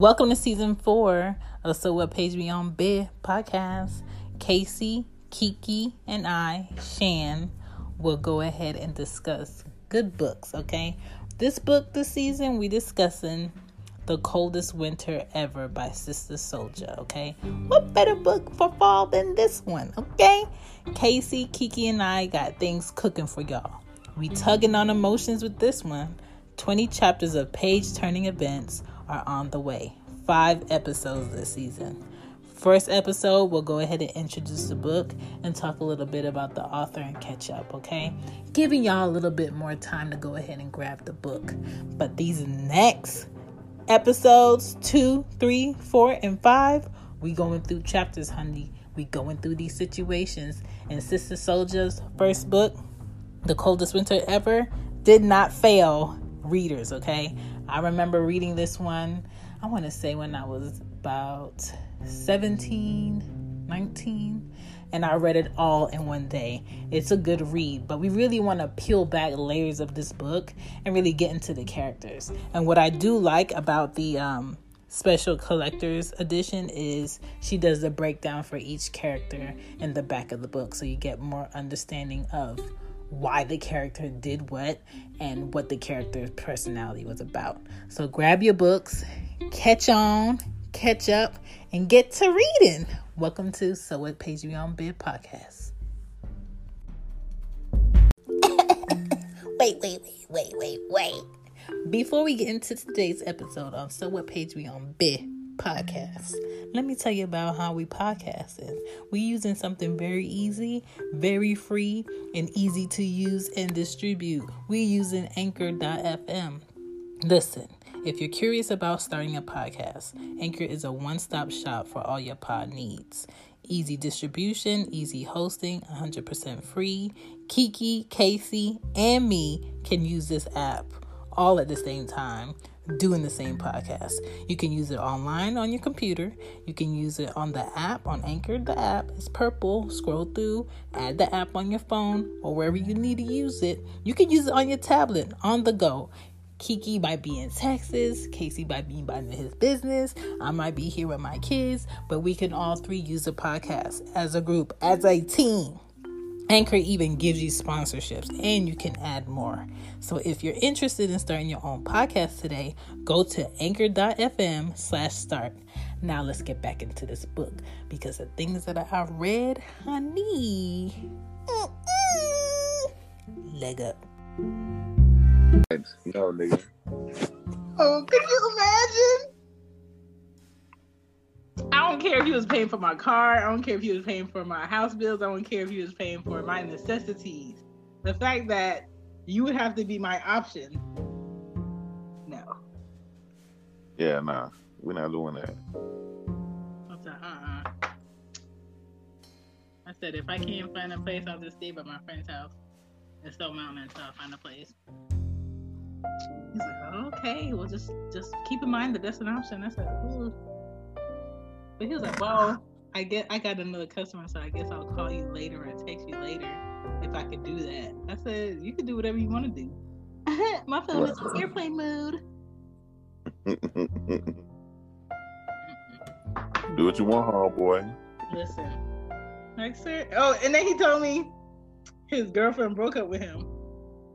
Welcome to season four of So What Page We On Bid podcast. Casey, Kiki, and I, Shan, will go ahead and discuss good books, okay? This book this season, we discussing The Coldest Winter Ever by Sister Souljah, okay? What better book for fall than this one, okay? Casey, Kiki, and I got things cooking for y'all. We tugging on emotions with this one. 20 chapters of page turning events are on the way. Five episodes this season. First episode, we'll go ahead and introduce the book and talk a little bit about the author and catch up, okay? Giving y'all a little bit more time to go ahead and grab the book. But these next episodes, two, three, four, and five, we going through chapters, honey. We going through these situations. And Sister Souljah's first book, The Coldest Winter Ever, did not fail readers, okay? I remember reading this one, I want to say when I was about 17, 19, and I read it all in one day. It's a good read, but we really want to peel back layers of this book and really get into the characters. And what I do like about the um, special collector's edition is she does the breakdown for each character in the back of the book so you get more understanding of why the character did what and what the character's personality was about. So grab your books, catch on, catch up, and get to reading. Welcome to So What Page We On Bid podcast. wait, wait, wait, wait, wait, wait. Before we get into today's episode on So What Page We On Bid podcast, let me tell you about how we podcasting. We using something very easy, very free, and easy to use and distribute. We using Anchor.fm. Listen, if you're curious about starting a podcast, Anchor is a one-stop shop for all your pod needs. Easy distribution, easy hosting, 100% free. Kiki, Casey, and me can use this app all at the same time doing the same podcast. You can use it online on your computer. You can use it on the app, on Anchor. The app is purple. Scroll through, add the app on your phone or wherever you need to use it. You can use it on your tablet on the go. Kiki might be in Texas, Casey might be by his business, I might be here with my kids, but we can all three use a podcast as a group, as a team. Anchor even gives you sponsorships and you can add more. So if you're interested in starting your own podcast today, go to anchor.fm slash start. Now let's get back into this book because the things that I've read, honey, leg up. No, nigga. Oh, can you imagine? I don't care if he was paying for my car. I don't care if he was paying for my house bills. I don't care if he was paying for my necessities. The fact that you would have to be my option. No. Yeah, nah. We're not doing that. I said, uh-uh. I said, if I can't find a place, I'll just stay by my friend's house in Stone Mountain until I find a place. He's like, okay, well, just just keep in mind that that's an option. I said, ooh. But he was like, well, I get I got another customer, so I guess I'll call you later or text you later if I could do that. I said, you can do whatever you want to do. My phone is on airplane mode. Do what you want, homeboy. Listen. Like, sir. Oh, and then he told me his girlfriend broke up with him.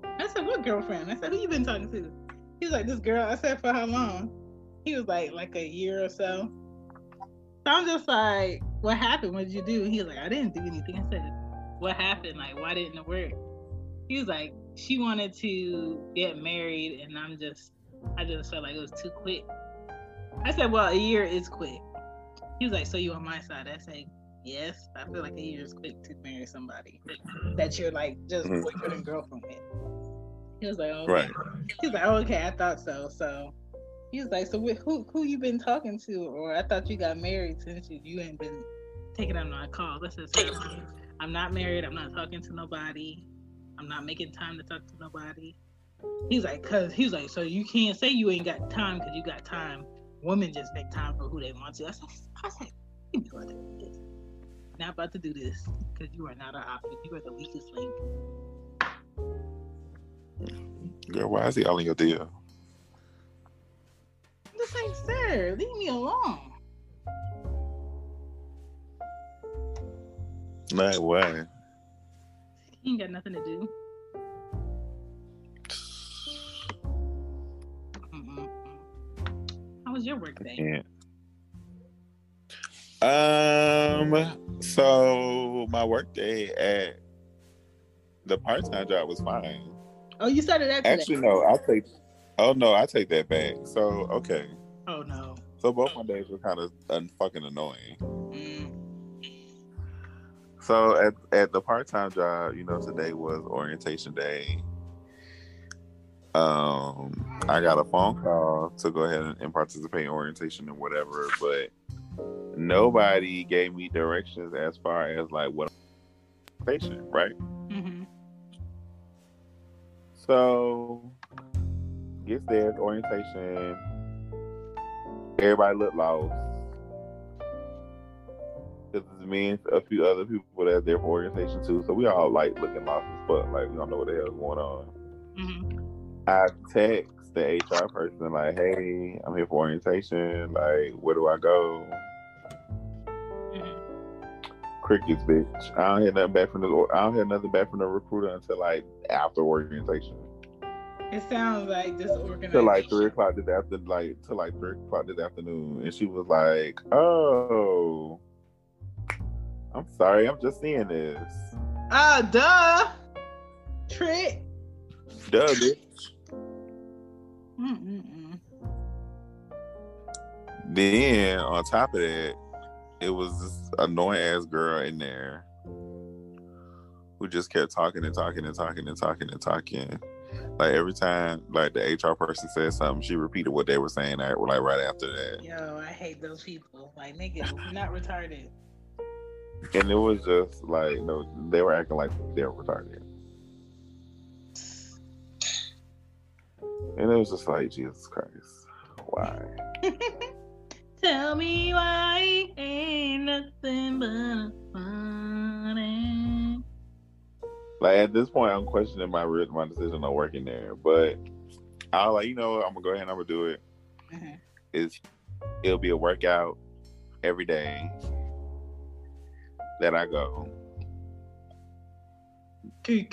I said, what girlfriend? I said, who you been talking to? He was like, this girl. I said, for how long? He was like, like a year or so. So I'm just like, what happened? What did you do? He's like, I didn't do anything. I said, what happened? Like, why didn't it work? He was like, she wanted to get married, and I'm just, I just felt like it was too quick. I said, well, a year is quick. He was like, so you on my side? I said, yes. I feel like a year is quick to marry somebody that you're like just Mhm. boyfriend and girlfriend with. He was like, okay. Right. He was like, okay, I thought so. So he was like, so wh- who who you been talking to? Or I thought you got married since you, you ain't been taking on my calls. I said, "Sir, I'm not married. I'm not talking to nobody. I'm not making time to talk to nobody. He's like, cause he's like, so you can't say you ain't got time because you got time. Women just make time for who they want to. I said, I said, you know what it is. Not about to do this because you are not an option. You are the weakest link. Girl, why is he all in your deal? Like, sir, leave me alone. Like what? He ain't got nothing to do. How was your work day? Um. So my work day at the part time job was fine. Oh, you started that. Actually, no. I'll take. Oh no, I take that back. So okay. oh no. So both my days were kind of un- fucking annoying. Mm. So at at the part time job, you know, today was orientation day. Um, I got a phone call to go ahead and, and participate in orientation and whatever, but nobody gave me directions as far as like what orientation, right? hmm So gets there, it's orientation. Everybody looked lost. Cause it's me and a few other people that's there for orientation too. So we all like looking lost as fuck. Like we don't know what the hell's going on. hmm I text the HR person like, "Hey, I'm here for orientation. Like, where do I go?" hmm Crickets, bitch. I don't hear nothing back from the. I don't hear nothing back from the recruiter until like after orientation. It sounds like disorganized. Till like three o'clock this after, like till like three o'clock this afternoon, and she was like, "Oh, I'm sorry, I'm just seeing this." Ah, duh. Trick. Duh, bitch. Mm-mm-mm. Then on top of that, it was this annoying ass girl in there who just kept talking and talking and talking and talking and talking. Like every time, like the HR person said something, she repeated what they were saying. Like like right after that, Yo, I hate those people. Like, nigga, not retarded. and it was just like no, they were acting like they were retarded, and it was just like Jesus Christ, why? Tell me why ain't nothing but a funny. Like at this point, I'm questioning my my decision on working there, but I was like, you know, I'm gonna go ahead and I'm gonna do it. Mhm. is it'll be a workout every day that I go. Kiki.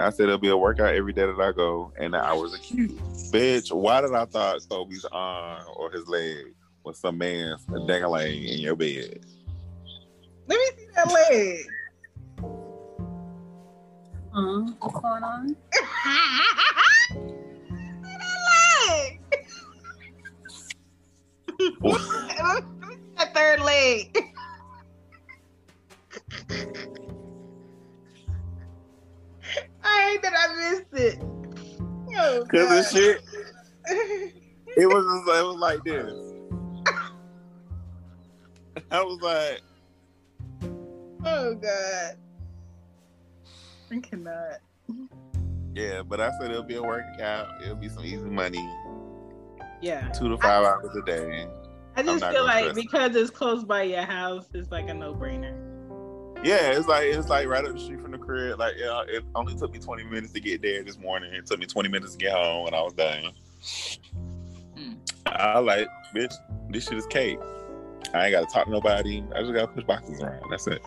I said it'll be a workout every day that I go, and the hours are cute. Bitch, why did I thought Kobe's arm or his leg was some man's dangling in your bed? Let me see that leg. Uh, what's going on? that leg. Let that third leg. I hate that I missed it. Oh, Cause this God. shit, it was it was like this. I was like, oh God. I cannot. yeah, but I said it'll be a workout. It'll be some easy money, Yeah. two to five hours a day. I just feel like because it's close by your house, it's like a no brainer. Yeah, it's like it's like right up the street from the crib. Like yeah, it only took me twenty minutes to get there this morning. It took me twenty minutes to get home when I was done. Mm. I like, bitch, this shit is cake. I ain't gotta talk to nobody. I just gotta push boxes around. That's it.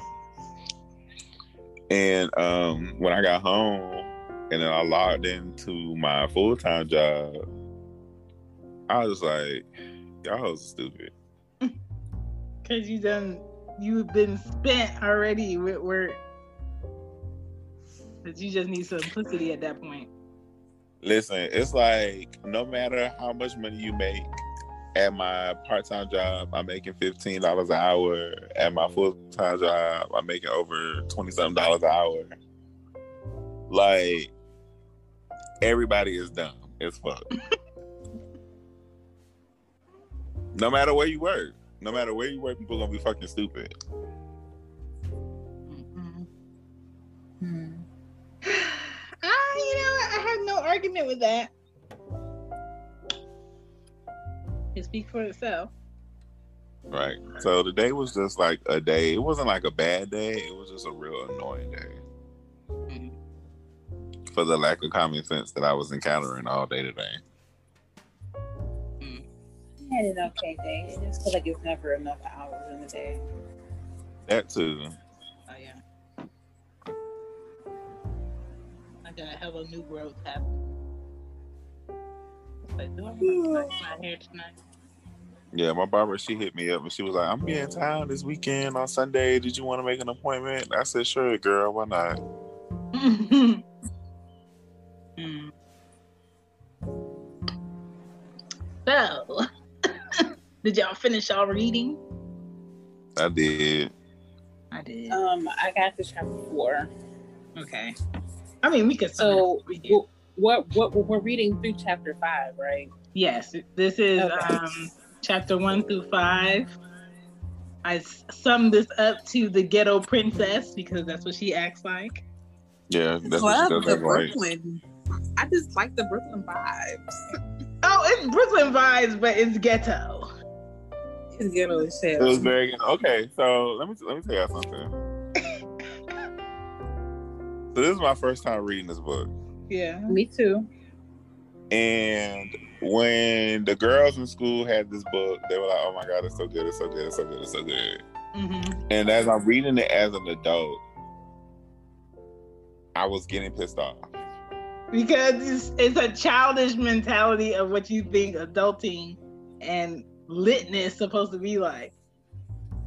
And um when I got home and then I logged into my full time job, I was like, y'all are stupid. Cause you done you've been spent already with work. But you just need simplicity at that point. Listen, it's like no matter how much money you make at my part time job, I'm making fifteen dollars an hour. At my full time job, I'm making over twenty something dollars an hour. Like everybody is dumb as fuck. no matter where you work, no matter where you work, people gonna be fucking stupid. Mm-mm. Hmm. Ah, you know? I have no argument with that. It speaks for itself. Right. So the day was just like a day. It wasn't like a bad day. It was just a real annoying day. Mhm. for the lack of common sense that I was encountering all day today. I had an okay day. I just feel like it's never enough hours in the day. That too. Oh yeah. I got a hella new growth happening. Like, do I want to cut my hair tonight? Yeah, my barber she hit me up and she was like, "I'm be in town this weekend on Sunday. Did you want to make an appointment?" I said, "Sure, girl. Why not?" Mm. So, did y'all finish y'all reading? I did. I did. Um, I got to chapter four. Okay. I mean, we could. So read it. w- what what we're reading through chapter five, right? Yes, this is Okay. um, chapter one through five. I summed this up to the ghetto princess because that's what she acts like. Yeah, that's love what she the does. Right. Brooklyn. I just like the Brooklyn vibes. Oh, it's Brooklyn vibes, but it's ghetto. It's ghetto as It was very good. Okay, so let me let me tell y'all something. So this is my first time reading this book, Yeah. Me too. and when the girls in school had this book, they were like, "Oh my god, it's so good! It's so good! It's so good! It's so good!" hmm And as I'm reading it as an adult, I was getting pissed off. Because it's, it's a childish mentality of what you think adulting and litness supposed to be like.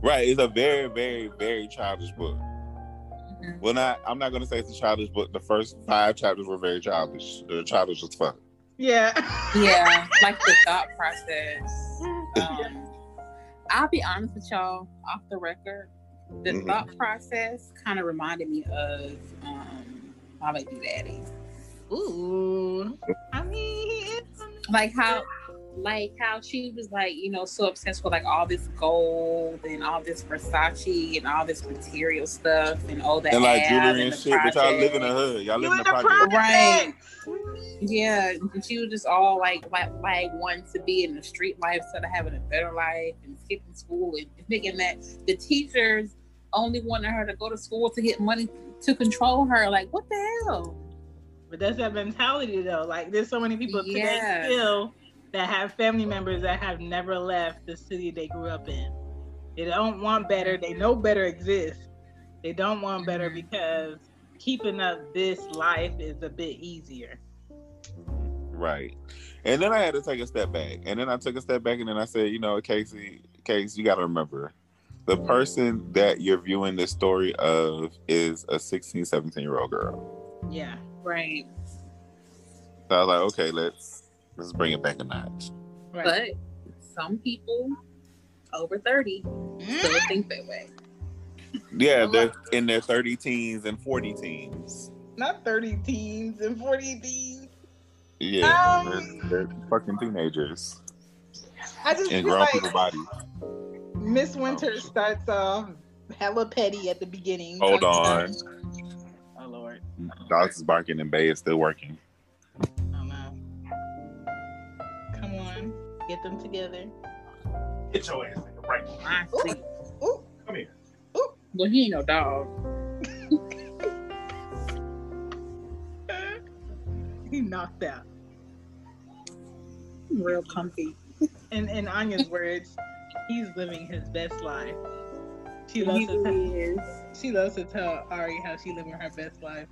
Right? It's a very, very, very childish book. Mhm. Well, not I'm not gonna say it's a childish book. The first five chapters were very childish. They're childish as fuck. Yeah. Yeah, like the thought process. Um, I'll be honest with y'all, off the record, the Mhm. thought process kind of reminded me of um, my baby daddy. Ooh. I mean, Like how, like how she was like, you know, so obsessed with like all this gold and all this Versace and all this material stuff and all that. And like jewelry and the shit, but y'all live in the hood. Y'all live in in the the project. Right. Yeah, she was just all like, like, like wanting to be in the street life instead of having a better life and skipping school and thinking that the teachers only wanted her to go to school to get money to control her. Like, what the hell? But that's that mentality though. Like there's so many people today still that have family members that have never left the city they grew up in. They don't want better. They know better exists. They don't want better because keeping up this life is a bit easier. Right. And then I had to take a step back. And then I took a step back and then I said, you know, Casey, Case, you got to remember the person that you're viewing this story of is a 16, 17 year old girl. Yeah. Right. So I was like, okay, let's let's bring it back a notch. Right. But some people over 30 still mm. think that way. Yeah, they're in their 30 teens and 40 teens. Not 30 teens and 40 teens. Yeah, Um, they're, they're fucking teenagers I just in feel grown like people bodies. Miss Winter starts off hella petty at the beginning. Hold on. about- Oh Lord. Dogs is barking and Bay is still working. Oh no. Come on. Get them together. Get your ass right. I see. Ooh. Come here. Well, he ain't no dog. he knocked out. Real comfy. And in Anya's words, he's living his best life. She He loves to tell, really is. she loves to tell Ari how she living her best life.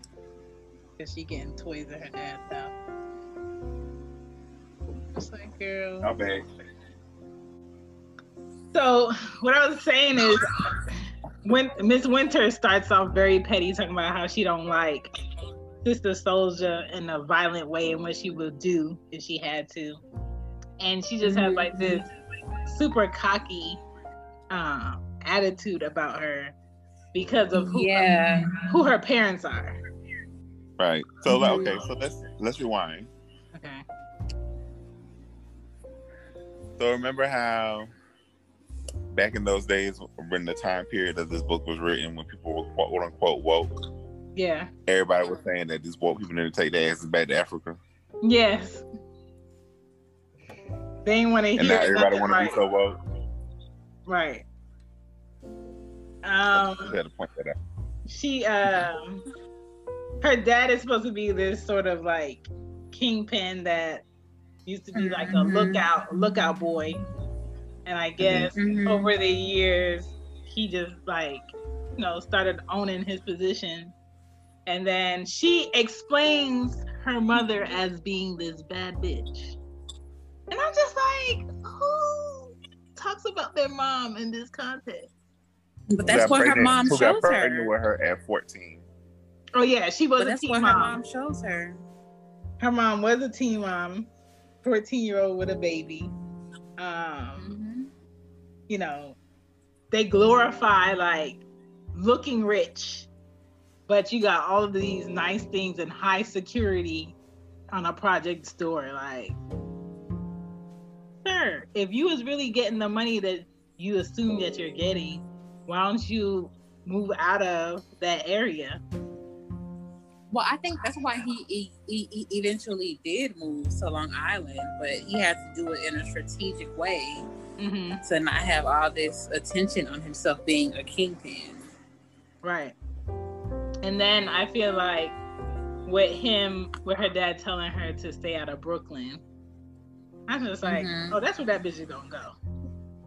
Cause she getting toys at her dad's house. It's like girl. Not bad. So what I was saying is, when Miss Winter starts off very petty, talking about how she don't like Sister Souljah in a violent way and what she would do if she had to, and she just has like this super cocky um, attitude about her because of who Yeah. who her parents are. Right. So like, okay, so let's let's rewind. Okay. So remember how back in those days when the time period that this book was written when people were quote unquote woke, Yeah. everybody was saying that these woke people need to take their asses back to Africa. Yes. They ain't want to hear And now everybody nothing wanna be so woke. Right. I Um. had to point that out. she um her dad is supposed to be this sort of like kingpin that used to be like a Mhm. lookout lookout boy and i guess Mhm. over the years he just like you know started owning his position and then she explains her mother as being this bad bitch and i'm just like who talks about their mom in this context But that's that's what her mom who got shows pregnant her. with her at 14. oh yeah she was But a that's teen what mom. her mom shows her. her mom was a teen mom 14 year old with a baby um Mhm. you know they glorify like looking rich but you got all of these nice things and high security on a project store like sir if you was really getting the money that you assume that you're getting why don't you move out of that area Well, I think that's why he, he, he he eventually did move to Long Island, but he had to do it in a strategic way mm-hmm. to not have all this attention on himself being a kingpin. Right. And then I feel like with him, with her dad telling her to stay out of Brooklyn, I'm just like, Mhm. oh, that's where that bitch is gonna go.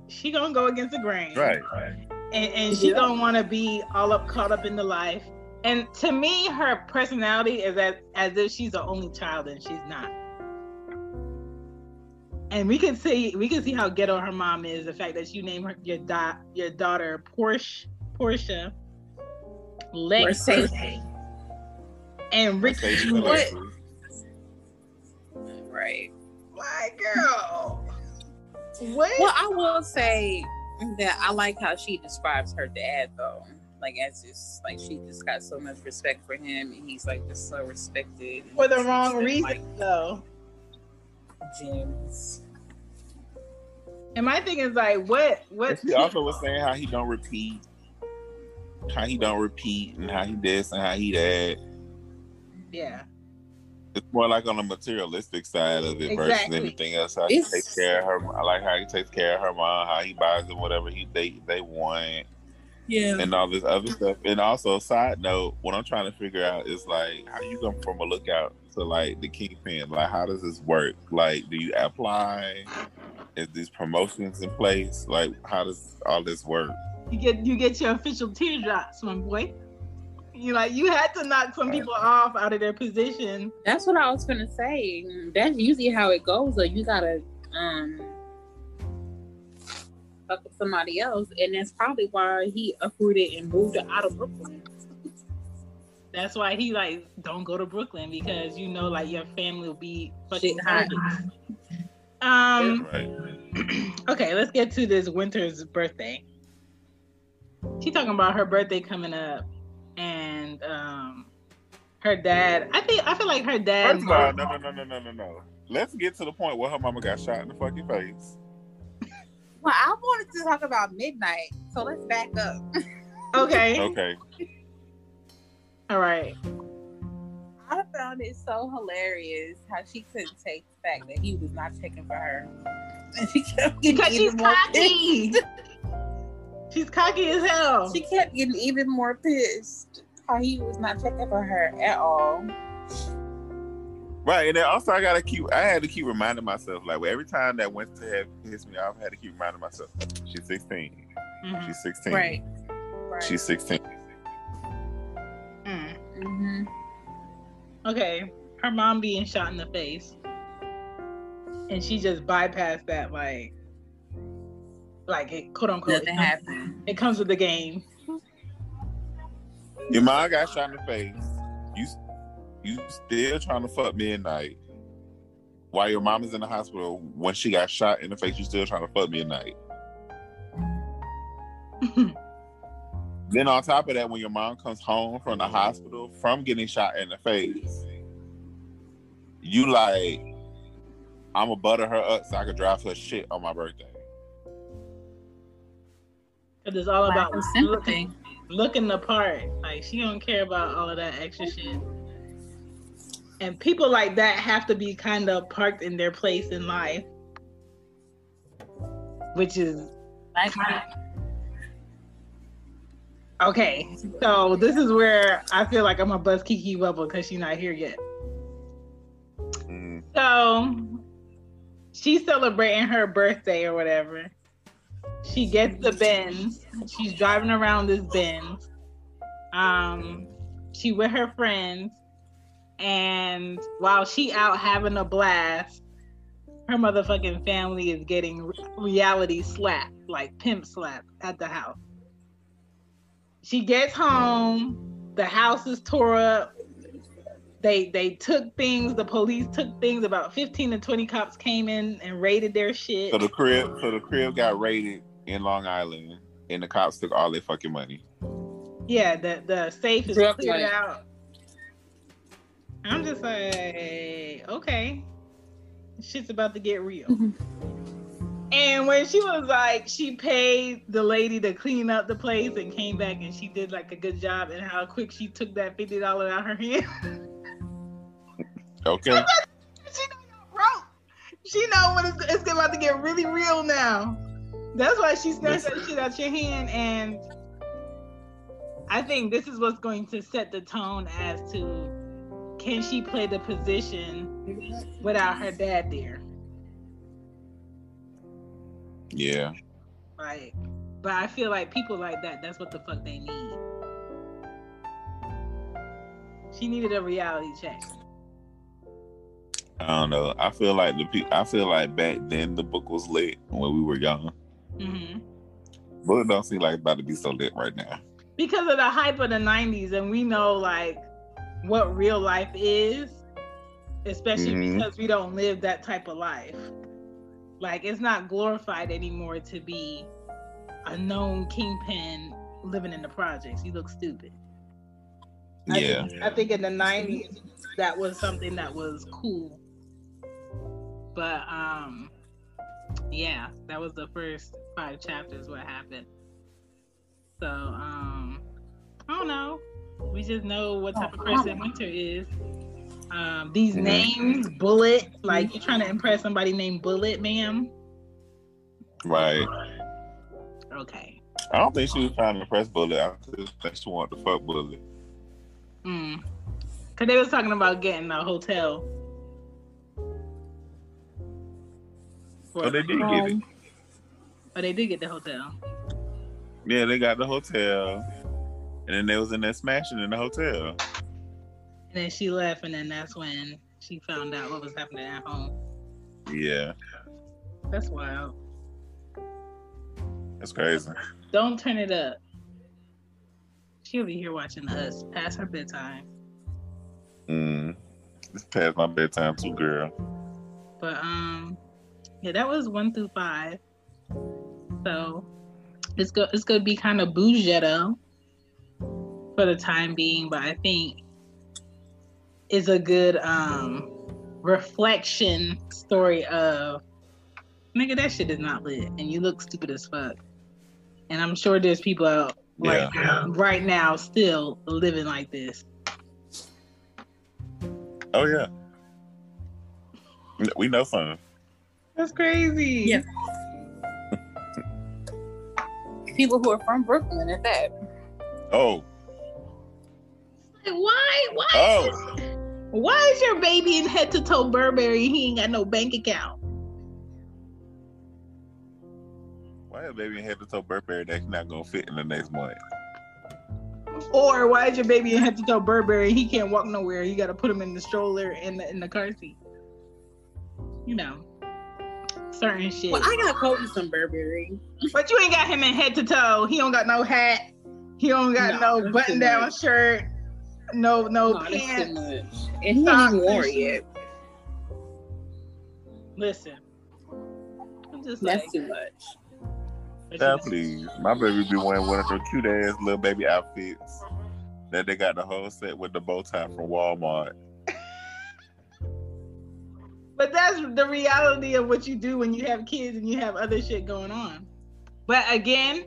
She gonna go against the grain, Right, right. And, and she Yeah. gonna want to be all up caught up in the life. And to me, her personality is as as if she's the only child, and she's not. And we can see we can see how ghetto her mom is. The fact that you name her your da- your daughter Porsche Portia, Lex, and Ricky. What? Right. My girl. What? Well, I will say that I like how she describes her dad though. Like as just like she just got so much respect for him and he's like just so respected. For the wrong just, reason, like, though. gems. And my thing is like, what? What? She also was saying how he don't repeat, how he don't repeat, and how he this and how he that. Yeah. It's more like on the materialistic side of it versus Exactly. anything else. How he takes care of her. I like how he takes care of her mom. How he buys them whatever he they they want. Yeah. and all this other stuff. And also, side note, what I'm trying to figure out is like, how you go from a lookout to like the kingpin? Like, how does this work? Like, do you apply? Is these promotions in place? Like, how does all this work? You get you get your official teardrops, my boy. You like you had to knock some people off out of their position. That's what I was gonna say. That's usually how it goes. Though you gotta um fuck with somebody else, and that's probably why he uprooted and moved out of Brooklyn. That's why he like don't go to Brooklyn because you know like your family will be fucking Shit hot. homeless. Um. Right. okay, let's get to this Winter's birthday. She talking about her birthday coming up, and um, her dad. I think I feel like her dad. First of all, no, no, no, no, no, no, no. Let's get to the point where her mama got shot in the fucking face. Well, I wanted to talk about midnight, so let's back up. Okay. Okay. All right. I found it so hilarious how she couldn't take the fact that he was not checking for her, and she kept getting Because she's even more cocky. she's cocky as hell. She kept getting even more pissed how he was not checking for her at all. Right, and then also I gotta keep. I had to keep reminding myself, like every time that Winter had pissed me off, I had to keep reminding myself, she's 16. Mhm. She's 16. Right. She's 16. Mm. hmm Okay. Her mom being shot in the face, and she just bypassed that, like, like it quote unquote. Nothing happened. It comes with the game. Your mom got shot in the face. You you still trying to fuck midnight. While your mom is in the hospital, when she got shot in the face, you still trying to fuck midnight. Then on top of that, when your mom comes home from the hospital from getting shot in the face, you like, I'ma butter her up so I can drive her shit on my birthday. Cause it's all about of looking, looking the part. Like she don't care about all of that extra shit. And people like that have to be kind of parked in their place in life, which is Like, Okay, so this is where I feel like I'm a buzz Kiki bubble because she's not here yet. Mm. So she's celebrating her birthday or whatever. She gets the Benz. She's driving around this Benz. Um, she with her friends, and while she out having a blast, her motherfucking family is getting reality slapped, like pimp slap at the house. She gets home, the house is tore up. They they took things, the police took things, about 15 to 20 cops came in and raided their shit. So the crib, so the crib got raided in Long Island, and the cops took all their fucking money. Yeah, the the safe is Drug cleared money. out. I'm just like, okay, shit's about to get real. Mm-hmm. and when she was like, she paid the lady to clean up the place and came back and she did like a good job and how quick she took that fifty dollar out her hand. Okay. she know you're broke. She know when it's, it's about to get really real now. That's why she snatched that shit out your hand, and I think this is what's going to set the tone as to can she play the position without her dad there. Yeah. Like, but I feel like people like that. That's what the fuck they need. She needed a reality check. I don't know. I feel like the pe- I feel like back then the book was lit when we were young. hmm But it don't seem like it's about to be so lit right now. because of the hype of the 90s and we know like what real life is especially Mhm. because we don't live that type of life like it's not glorified anymore to be a known kingpin living in the projects you look stupid I Yeah. think, I think in the 90s that was something that was cool but um yeah that was the first five chapters what happened so um i don't know we just know what type of person winter is um these names bullet like you're trying to impress somebody named bullet ma'am Right. okay I don't think she was trying to press Bullet. I just think she wanted to fuck Bullet. mm. because they was talking about getting a hotel Oh, they did get it. oh they did get the hotel Yeah, they got the hotel, and then they was in there smashing in the hotel. And then she left, and then that's when she found out what was happening at home. Yeah, That's wild. that's crazy. Don't turn it up. She'll be here watching us past her bedtime. Mm. It's past my bedtime too, girl. But um, yeah, that was one through five. So it's go it's gonna be kind of bougetto for the time being, but I think is a good um reflection story of nigga that shit is not lit and you look stupid as fuck. And I'm sure there's people out right, Yeah. right now still living like this. Oh yeah, we know some. That's crazy. Yeah. People who are from Brooklyn at that. Oh, Like, why? Why? oh, Why is your baby in head to toe Burberry? He ain't got no bank account. why a baby in head to toe Burberry that's not gonna fit in the next month? Or why is your baby in head to toe Burberry? He can't walk nowhere. You got to put him in the stroller in the in the car seat. You know, certain shit. Well, I got Kobe some Burberry. but you ain't got him in head to toe. He don't got no hat. He don't got No, no, button down much. shirt. No, no, No, that's too pants. much. And he ain't even worn it yet. Listen, I'm just That's like, too much. but Yeah, you please. My baby be wearing one of the cute ass little baby outfits that they got the whole set with the bow tie from Walmart. But that's the reality of what you do when you have kids and you have other shit going on. But again,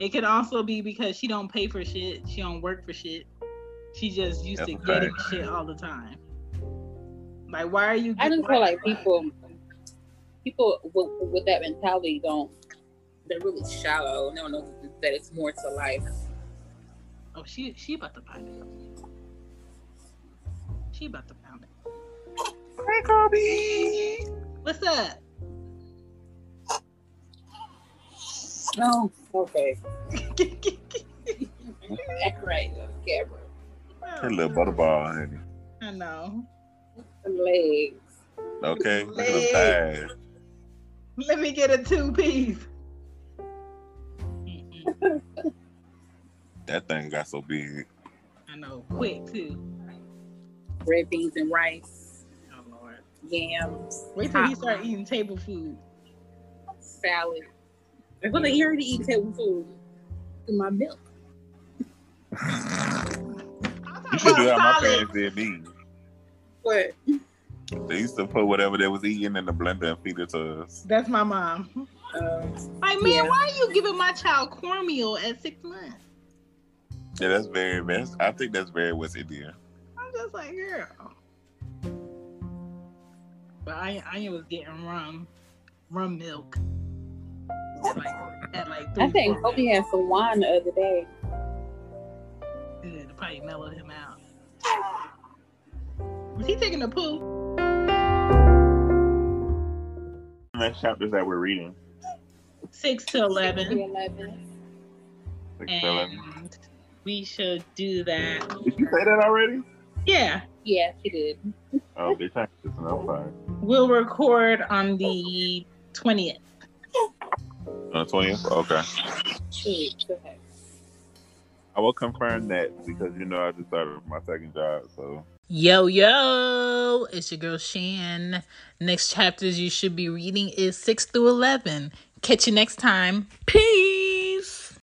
it could also be because she don't pay for shit. She don't work for shit. She just used That's to a fact. getting shit all the time. Like, why are you? I just why- feel like people, people with, with that mentality don't. They're really shallow. They don't know that it's more to life. Oh, she she about to find it. She about to find it. Hey, Kobe. What's up? No. Okay. Act right on camera. Hey, little butterball, honey. I know. Some legs. Okay, look at Leg. them thighs. Let me get a two piece. That thing got so big. I know. Quick too. Red beans and rice. Yams. Wait till he start eating table food. Salad. I'm gonna hear already eat table food. Through my milk. You should do how my parents did me. What? They used to put whatever they was eating in the blender and feed it to us. That's my mom. Uh, Like, man, Yeah. why are you giving my child cornmeal at six months? Yeah, that's very best. I think that's very West Indian. I'm just like, girl. But I, I was getting rum, rum milk. At like, at like three, I think four Kobe had some wine the other day. Good, to probably mellowed him out. Was he taking a poo? Next chapters that we're reading. Six to eleven, 11. Six to eleven. we should do that. Did you say that already? Yeah, Yeah, she did. Oh, they changed this and I'm sorry. We'll record on the twentieth. On the twentieth? Okay. She. I will confirm that because you know I just started my second job, so Yo, yo, it's your girl Shan. Next chapters you should be reading is 6 through 11. Catch you next time. Peace.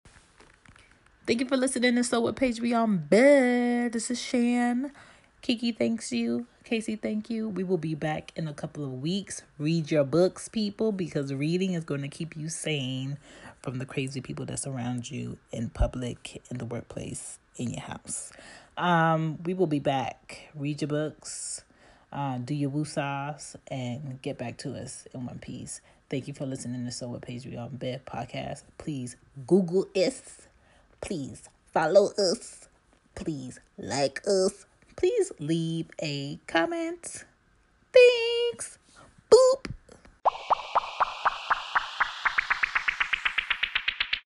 Thank you for listening to So What Page We on Bed. This is Shan. Kiki thanks you. Casey, thank you. We will be back in a couple of weeks. Read your books, people, because reading is going to keep you sane from the crazy people that surround you in public, in the workplace, in your house. Um, we will be back. Read your books, uh, do your woosahs, and get back to us in one piece. Thank you for listening to So What Page We On Bed podcast. Please Google us. Please follow us. Please like us. Please leave a comment. Thanks. Boop.